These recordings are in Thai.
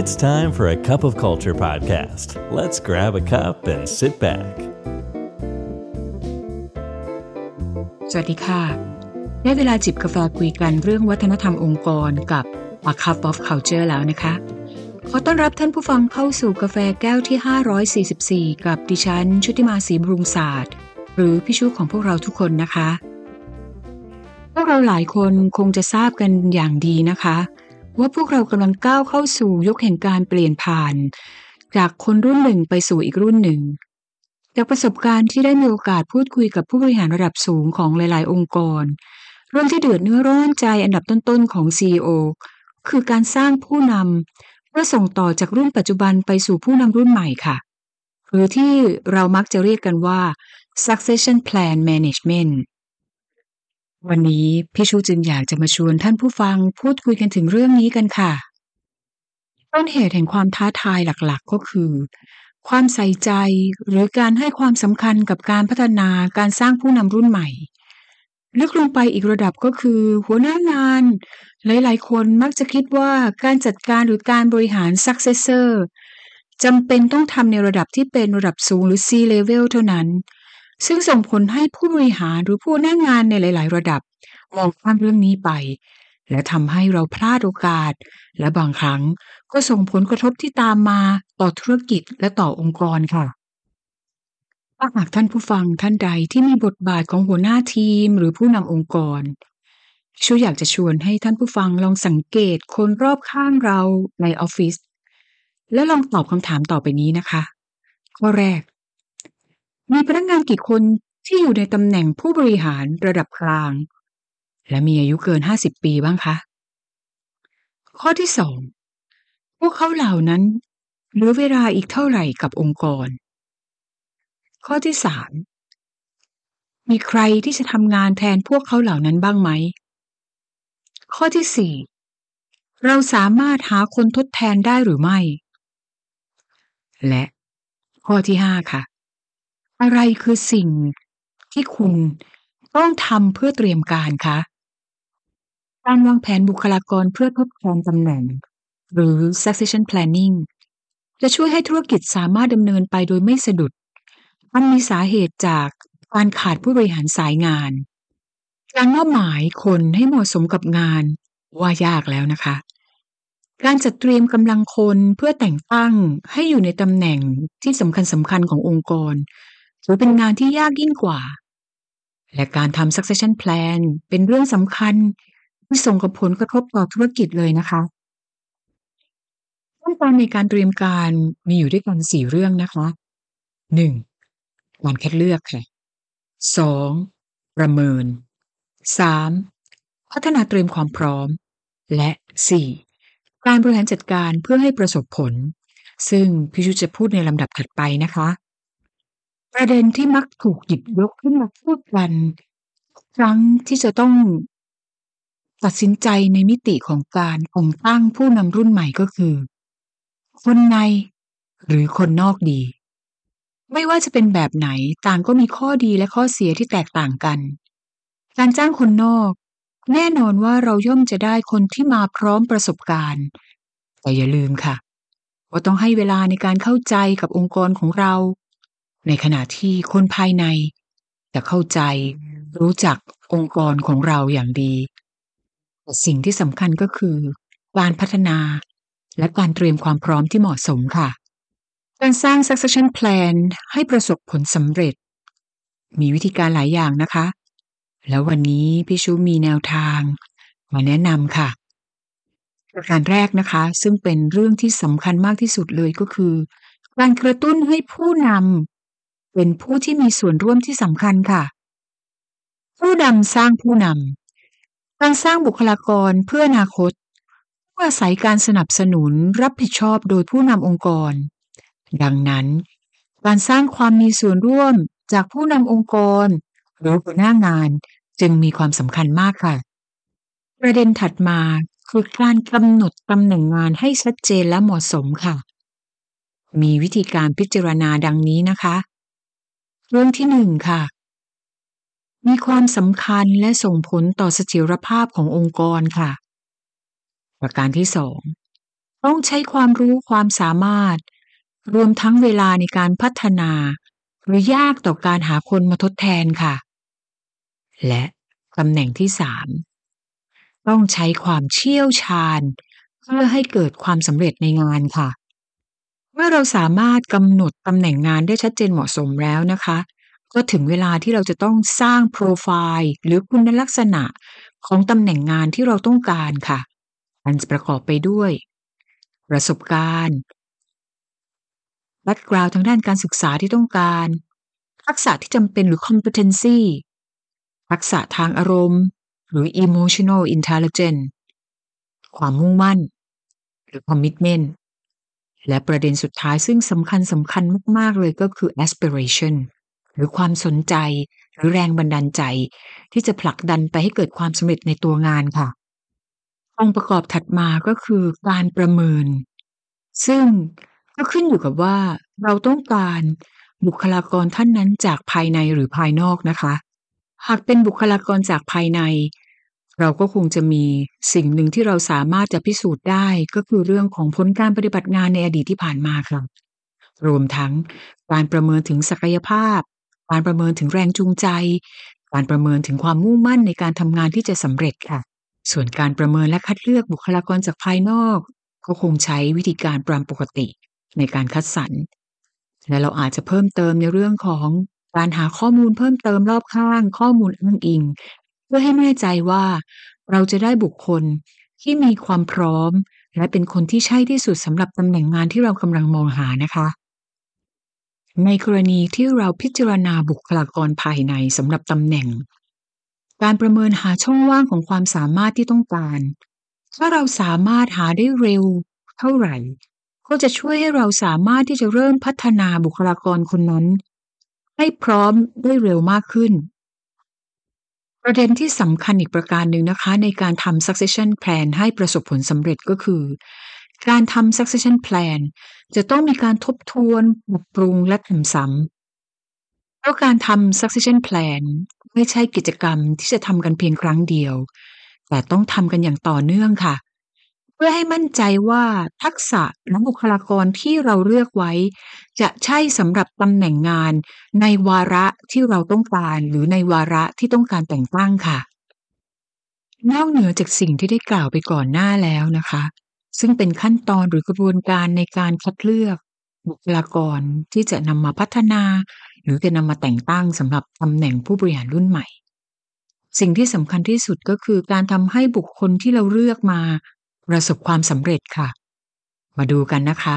It's time for a cup of culture podcast. Let's grab a cup and sit back. สวัสดีค่ะ ได้เวลาจิบกาแฟคุยกันเรื่องวัฒนธรรมองค์กรกับ A Cup of Culture แล้วนะคะ ขอต้อนรับท่านผู้ฟังเข้าสู่กาแฟแก้วที่ 544 กับดิฉัน ชุติมาศรีบรุงศาสตร์ หรือพี่ชูของพวกเราทุกคนนะคะ พวกเราหลายคนคงจะทราบกันอย่างดีนะคะ ว่าพวกเรากำลังก้าวเข้าสู่ยุคแห่งการเปลี่ยนผ่าน จากคนรุ่นหนึ่งไปสู่อีกรุ่นหนึ่ง จากประสบการณ์ที่ได้มีโอกาสพูดคุยกับผู้บริหารระดับสูงของหลาย ๆ องค์กร เรื่องที่เดือดเนื้อร้อนใจอันดับต้น ๆ ของ CEO คือการสร้างผู้นำเพื่อส่งต่อจากรุ่นปัจจุบันไปสู่ผู้นำรุ่นใหม่ค่ะ หรือที่เรามักจะเรียกกันว่า succession plan management วันนี้พี่ชูจึงอยากจะมาชวนท่านผู้ฟังพูดคุยกันถึงเรื่องนี้กันค่ะ ต้นเหตุแห่งความท้าทายหลักๆ ก็คือ ความใส่ใจหรือการให้ความสำคัญกับการพัฒนาการสร้างผู้นำรุ่นใหม่ ลึกลงไปอีกระดับก็คือ หัวหน้างาน หลายๆ คนมักจะคิดว่าการจัดการหรือการบริหาร successor จำเป็นต้องทำในระดับที่เป็นระดับสูงหรือ C level เท่านั้น ซึ่งส่งผลให้ผู้บริหารหรือผู้หน้างานในหลาย ๆ ระดับ มองข้ามเรื่องนี้ไป และทำให้เราพลาดโอกาส และบางครั้งก็ส่งผลกระทบที่ตามมาต่อธุรกิจและต่อองค์กรค่ะถ้าหากท่านผู้ฟังท่านใดที่มีบทบาทของหัวหน้าทีมหรือผู้นำองค์กรช่วยอยากจะชวนให้ท่านผู้ฟังลองสังเกตคนรอบข้างเราในออฟฟิศและลองตอบคำถามต่อไปนี้นะคะ ข้อแรก มีพนักงานกี่คนที่อยู่ในตำแหน่งผู้บริหารระดับกลาง และมีอายุเกิน 50 ปีบ้างคะ ข้อที่สองพวกเขาเหล่านั้นเหลือเวลาอีกเท่าไหร่กับองค์กร ข้อที่สามมีใครที่จะทำงานแทนพวกเขาเหล่านั้นบ้างไหม ข้อที่สี่เราสามารถหาคนทดแทนได้หรือไม่ และข้อที่ห้าค่ะ อะไรคือสิ่งที่คุณต้องทำเพื่อเตรียมการคะ การวางแผนบุคลากรเพื่อทดแทนตำแหน่ง หรือ succession planning จะช่วยให้ธุรกิจสามารถดำเนินไปโดยไม่สะดุด มันมีสาเหตุจากการขาดผู้บริหารสายงาน การมอบหมายคนให้เหมาะสมกับงานว่ายากแล้วนะคะ การจัดเตรียมกำลังคนเพื่อแต่งตั้งให้อยู่ในตำแหน่งที่สำคัญสำคัญขององค์กร ถือเป็นงานที่ยากยิ่งกว่า และการทำ succession plan เป็นเรื่องสำคัญที่ส่งกับผลกระทบต่อธุรกิจเลยนะคะขั้นตอนในการเตรียมการมีอยู่ด้วยกันสี่เรื่องนะคะหนึ่งการคัดเลือกค่ะสองประเมินสามพัฒนาเตรียมความพร้อม และสี่การบริหารจัดการเพื่อให้ประสบผล ซึ่งพี่ชูจะพูดในลำดับถัดไปนะคะ ประเด็นที่มักถูกหยิบยกขึ้นมาพูดกัน ครั้งที่จะต้องตัดสินใจในมิติของการองตั้งผู้นำรุ่นใหม่ก็คือ คนในหรือคนนอกดี ไม่ว่าจะเป็นแบบไหนต่างก็มีข้อดีและข้อเสียที่แตกต่างกัน การจ้างคนนอก แน่นอนว่าเราย่อมจะได้คนที่มาพร้อมประสบการณ์ แต่อย่าลืมค่ะว่าต้องให้เวลาในการเข้าใจกับองค์กรของเรา ในขณะที่คนภายใน จะเข้าใจ รู้จักองค์กรของเราอย่างดีแต่สิ่งที่สำคัญก็คือการพัฒนาและการเตรียมความพร้อมที่เหมาะสมค่ะ การสร้าง succession plan ให้ประสบผลสำเร็จ มีวิธีการหลายอย่างนะคะ แล้ววันนี้พี่ชูมีแนวทาง มาแนะนำค่ะประการแรกนะคะ ซึ่งเป็นเรื่องที่สำคัญมากที่สุดเลยก็คือ การกระตุ้นให้ผู้นำ เป็นผู้ที่มีส่วนร่วมที่สำคัญค่ะ ผู้นำสร้างผู้นำการสร้างบุคลากรเพื่ออนาคตผู้อาศัยการสนับสนุนรับผิดชอบโดยผู้นำองค์กร ดังนั้น การสร้างความมีส่วนร่วมจากผู้นำองค์กร หรือหัวหน้างานจึงมีความสำคัญมากค่ะ ประเด็นถัดมาคือการกำหนดตำแหน่งงานให้ชัดเจนและเหมาะสมค่ะ มีวิธีการพิจารณาดังนี้นะคะ เรื่องที่หนึ่งค่ะ มีความสำคัญและส่งผลต่อเสถียรภาพขององค์กรค่ะ ประการที่สองตต้องใช้ความรู้ความสามารถ รวมทั้งเวลาในการพัฒนา หรือยากต่อการหาคนมาทดแทนค่ะ และตำแหน่งที่สามต้องใช้ความเชี่ยวชาญ เพื่อให้เกิดความสำเร็จในงานค่ะ เมื่อเราสามารถกำหนดตำแหน่งงานได้ชัดเจนเหมาะสมแล้วนะคะ ก็ถึงเวลาที่เราจะต้องสร้างโปรไฟล์หรือคุณลักษณะของตำแหน่งงานที่เราต้องการค่ะ มันจะประกอบไปด้วย ประสบการณ์บัตกราวทางด้านการศึกษาที่ต้องการ ทักษะที่จำเป็นหรือ competency ทักษะทางอารมณ์ หรือ emotional intelligence ความมุ่งมั่น หรือ commitment และประเด็นสุดท้ายซึ่งสำคัญสำคัญมาก ๆ เลยก็คือ aspiration หรือความสนใจ หรือแรงบันดาลใจ ที่จะผลักดันไปให้เกิดความสำเร็จในตัวงานค่ะ องค์ประกอบถัดมาก็คือการประเมิน ซึ่งก็ขึ้นอยู่กับว่าเราต้องการบุคลากรท่านนั้นจากภายในหรือภายนอกนะคะ หากเป็นบุคลากรจากภายใน เราก็คงจะมีสิ่งหนึ่งที่เราสามารถจะพิสูจน์ได้ก็คือเรื่องของผลการปฏิบัติงานในอดีตที่ผ่านมาค่ะรวมทั้งการประเมินถึงศักยภาพ การประเมินถึงแรงจูงใจ การประเมินถึงความมุ่งมั่นในการทำงานที่จะสำเร็จค่ะ ส่วนการประเมินและคัดเลือกบุคลากรจากภายนอก ก็คงใช้วิธีการปรามปกติในการคัดสรรและเราอาจจะเพิ่มเติมในเรื่องของการหาข้อมูลเพิ่มเติมรอบข้าง ข้อมูลอ้างอิง เพื่อให้แน่ใจว่าเราจะได้บุคคลที่มีความพร้อม และเป็นคนที่ใช่ที่สุดสำหรับตำแหน่งงานที่เรากำลังมองหานะคะ ในกรณีที่เราพิจารณาบุคลากรภายในสำหรับตำแหน่ง การประเมินหาช่องว่างของความสามารถที่ต้องการ ถ้าเราสามารถหาได้เร็วเท่าไหร่ ก็จะช่วยให้เราสามารถที่จะเริ่มพัฒนาบุคลากรคนนั้น ให้พร้อมได้เร็วมากขึ้น ประเด็นที่สำคัญอีกประการหนึ่งนะคะ ในการทำ succession plan ให้ประสบผลสำเร็จก็คือ การทำ succession plan จะต้องมีการทบทวนปรับปรุงและทำซ้ำเพราะการทำ succession plan ไม่ใช่กิจกรรมที่จะทำกันเพียงครั้งเดียว แต่ต้องทำกันอย่างต่อเนื่องค่ะ เพื่อให้มั่นใจว่าทักษะและบุคลากรที่เราเลือกไว้ จะใช่สำหรับตำแหน่งงาน ในวาระที่เราต้องการหรือในวาระที่ต้องการแต่งตั้งค่ะ นอกเหนือจากสิ่งที่ได้กล่าวไปก่อนหน้าแล้วนะคะ ซึ่งเป็นขั้นตอนหรือกระบวนการในการคัดเลือกบุคลากรที่จะนำมาพัฒนา หรือจะนำมาแต่งตั้งสำหรับตำแหน่งผู้บริหารรุ่นใหม่ สิ่งที่สำคัญที่สุดก็คือการทำให้บุคคลที่เราเลือกมา ประสบความสำเร็จค่ะ มาดูกันนะคะ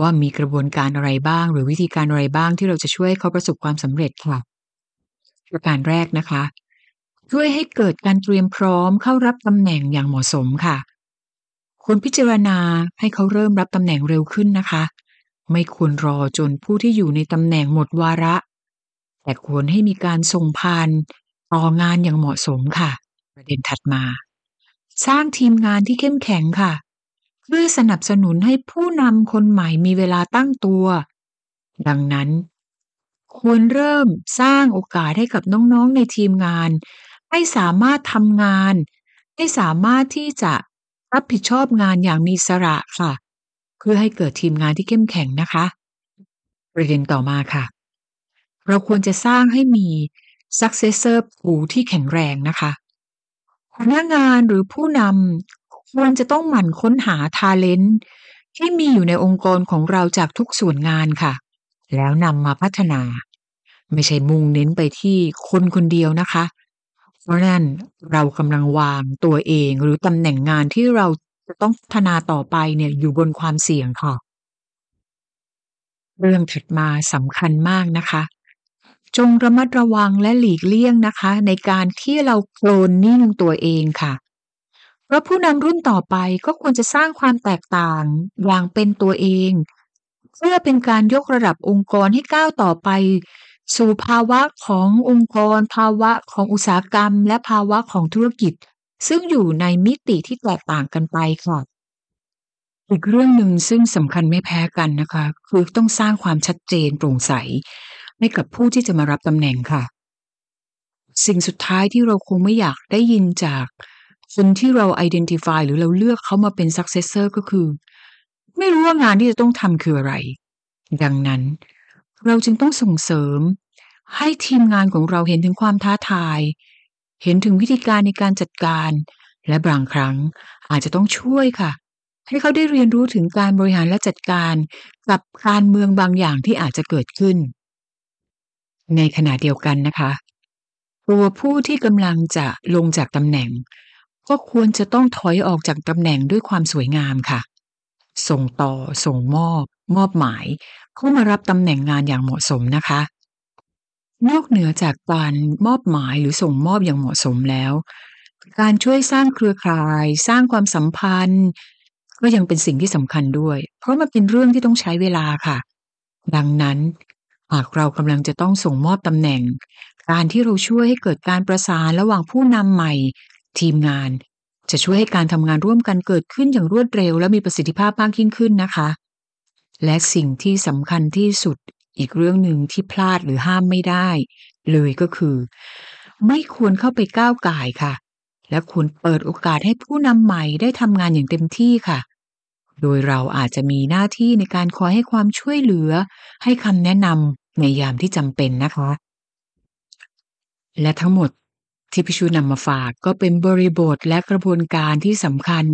ว่ามีกระบวนการอะไรบ้าง หรือวิธีการอะไรบ้างที่เราจะช่วยเขาประสบความสำเร็จค่ะ ประการแรกนะคะ ช่วยให้เกิดการเตรียมพร้อมเข้ารับตำแหน่งอย่างเหมาะสมค่ะควรพิจารณาให้เขาเริ่มรับตำแหน่งเร็วขึ้นนะคะ ไม่ควรรอจนผู้ที่อยู่ในตำแหน่งหมดวาระ แต่ควรให้มีการส่งผ่านต่องานอย่างเหมาะสมค่ะ ประเด็นถัดมา สร้างทีมงานที่เข้มแข็งค่ะ เพื่อสนับสนุนให้ผู้นำคนใหม่มีเวลาตั้งตัว ดังนั้น ควรเริ่มสร้างโอกาสให้กับน้องๆในทีมงาน ให้สามารถทำงาน ให้สามารถที่จะรับผิดชอบงานอย่างมีสระค่ะ เพื่อให้เกิดทีมงานที่เข้มแข็งนะคะ ประเด็นต่อมาค่ะ เราควรจะสร้างให้มี successor pool ที่แข็งแรงนะคะ พนักงานหรือผู้นำควรจะต้องหมั่นค้นหาทาเลนต์ที่มีอยู่ในองค์กรของเราจากทุกส่วนงานค่ะ แล้วนำมาพัฒนา ไม่ใช่มุ่งเน้นไปที่คนคนเดียวนะคะ เพราะนั้นเรากำลังวางตัวเองหรือตำแหน่งงานที่เราจะต้องพัฒนาต่อไปเนี่ยอยู่บนความเสี่ยงค่ะ เรื่องถัดมาสำคัญมากนะคะ จงระมัดระวังและหลีกเลี่ยงนะคะ ในการที่เราโคลนนิ่งตัวเองค่ะ เพราะผู้นำรุ่นต่อไปก็ควรจะสร้างความแตกต่างอย่างเป็นตัวเอง เพื่อเป็นการยกระดับองค์กรให้ก้าวต่อไป สู่ภาวะขององค์กร ภาวะของอุตสาหกรรม และภาวะของธุรกิจ ซึ่งอยู่ในมิติที่แตกต่างกันไปค่ะอีกเรื่องหนึ่งซึ่งสำคัญไม่แพ้กันนะคะ คือต้องสร้างความชัดเจนโปร่งใส ให้กับผู้ที่จะมารับตำแหน่งค่ะ สิ่งสุดท้ายที่เราคงไม่อยากได้ยินจากคนที่เรา identify หรือเราเลือกเขามาเป็น successor ก็คือ ไม่รู้ว่างานที่จะต้องทำคืออะไร ดังนั้น เราจึงต้องส่งเสริม ให้ทีมงานของเราเห็นถึงความท้าทาย เห็นถึงวิธีการในการจัดการ และบางครั้งอาจจะต้องช่วยค่ะ ให้เขาได้เรียนรู้ถึงการบริหารและจัดการ กับการเมืองบางอย่างที่อาจจะเกิดขึ้น ในขณะเดียวกันนะคะ ตัวผู้ที่กำลังจะลงจากตำแหน่ง ก็ควรจะต้องถอยออกจากตำแหน่งด้วยความสวยงามค่ะ ส่งต่อ ส่งมอบ มอบหมายเข้ามารับตำแหน่งงานอย่างเหมาะสมนะคะ นอกเหนือจากการมอบหมายหรือส่งมอบอย่างเหมาะสมแล้ว การช่วยสร้างเครือข่าย สร้างความสัมพันธ์ ก็ยังเป็นสิ่งที่สำคัญด้วย เพราะมันเป็นเรื่องที่ต้องใช้เวลาค่ะ ดังนั้น หากเรากำลังจะต้องส่งมอบตำแหน่ง การที่เราช่วยให้เกิดการประสานระหว่างผู้นำใหม่ ทีมงาน จะช่วยให้การทำงานร่วมกันเกิดขึ้นอย่างรวดเร็ว และมีประสิทธิภาพมากยิ่งขึ้นนะคะ และสิ่งที่สำคัญที่สุดอีกเรื่องหนึ่งที่พลาดหรือห้ามไม่ได้ เลยก็คือ ไม่ควรเข้าไปก้าวไก่ค่ะ และควรเปิดโอกาสให้ผู้นำใหม่ได้ทำงานอย่างเต็มที่ค่ะ โดยเราอาจจะมีหน้าที่ในการคอยให้ความช่วยเหลือ ให้คำแนะนำในยามที่จำเป็นนะคะ และทั้งหมดที่พิชูนำมาฝากก็เป็นบริบทและกระบวนการที่สำคัญ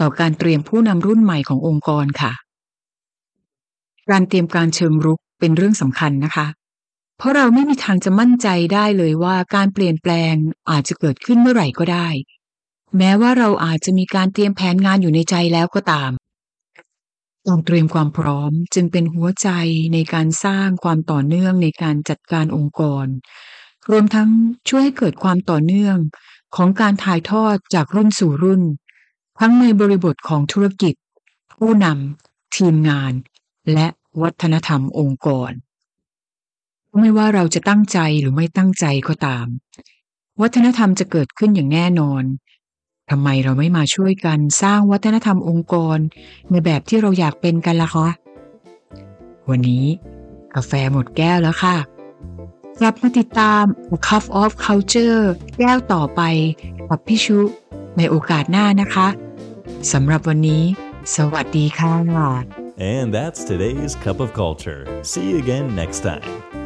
ต่อการเตรียมผู้นำรุ่นใหม่ขององค์กรค่ะ การเตรียมการเชิงรุกเป็นเรื่องสำคัญนะคะ เพราะเราไม่มีทางจะมั่นใจได้เลยว่าการเปลี่ยนแปลงอาจจะเกิดขึ้นเมื่อไหร่ก็ได้ แม้ว่าเราอาจจะมีการเตรียมแผนงานอยู่ในใจแล้วก็ตาม การเตรียมความพร้อมจึงเป็นหัวใจในการสร้างความต่อเนื่องในการจัดการองค์กร รวมทั้งช่วยให้เกิดความต่อเนื่องของการถ่ายทอดจากรุ่นสู่รุ่น ทั้งในบริบทของธุรกิจ ผู้นำทีมงาน และวัฒนธรรมองค์กร ไม่ว่าเราจะตั้งใจหรือไม่ตั้งใจก็ตาม วัฒนธรรมจะเกิดขึ้นอย่างแน่นอน ทำไมเราไม่มาช่วยกันสร้างวัฒนธรรมองค์กร ในแบบที่เราอยากเป็นกันล่ะคะ วันนี้กาแฟหมดแก้วแล้วค่ะ กลับมาติดตาม Cup of Culture แก้วต่อไปกับพี่ชุ ในโอกาสหน้านะคะสำหรับวันนี้ สวัสดีค่ะ And that's today's Cup of Culture. See you again next time.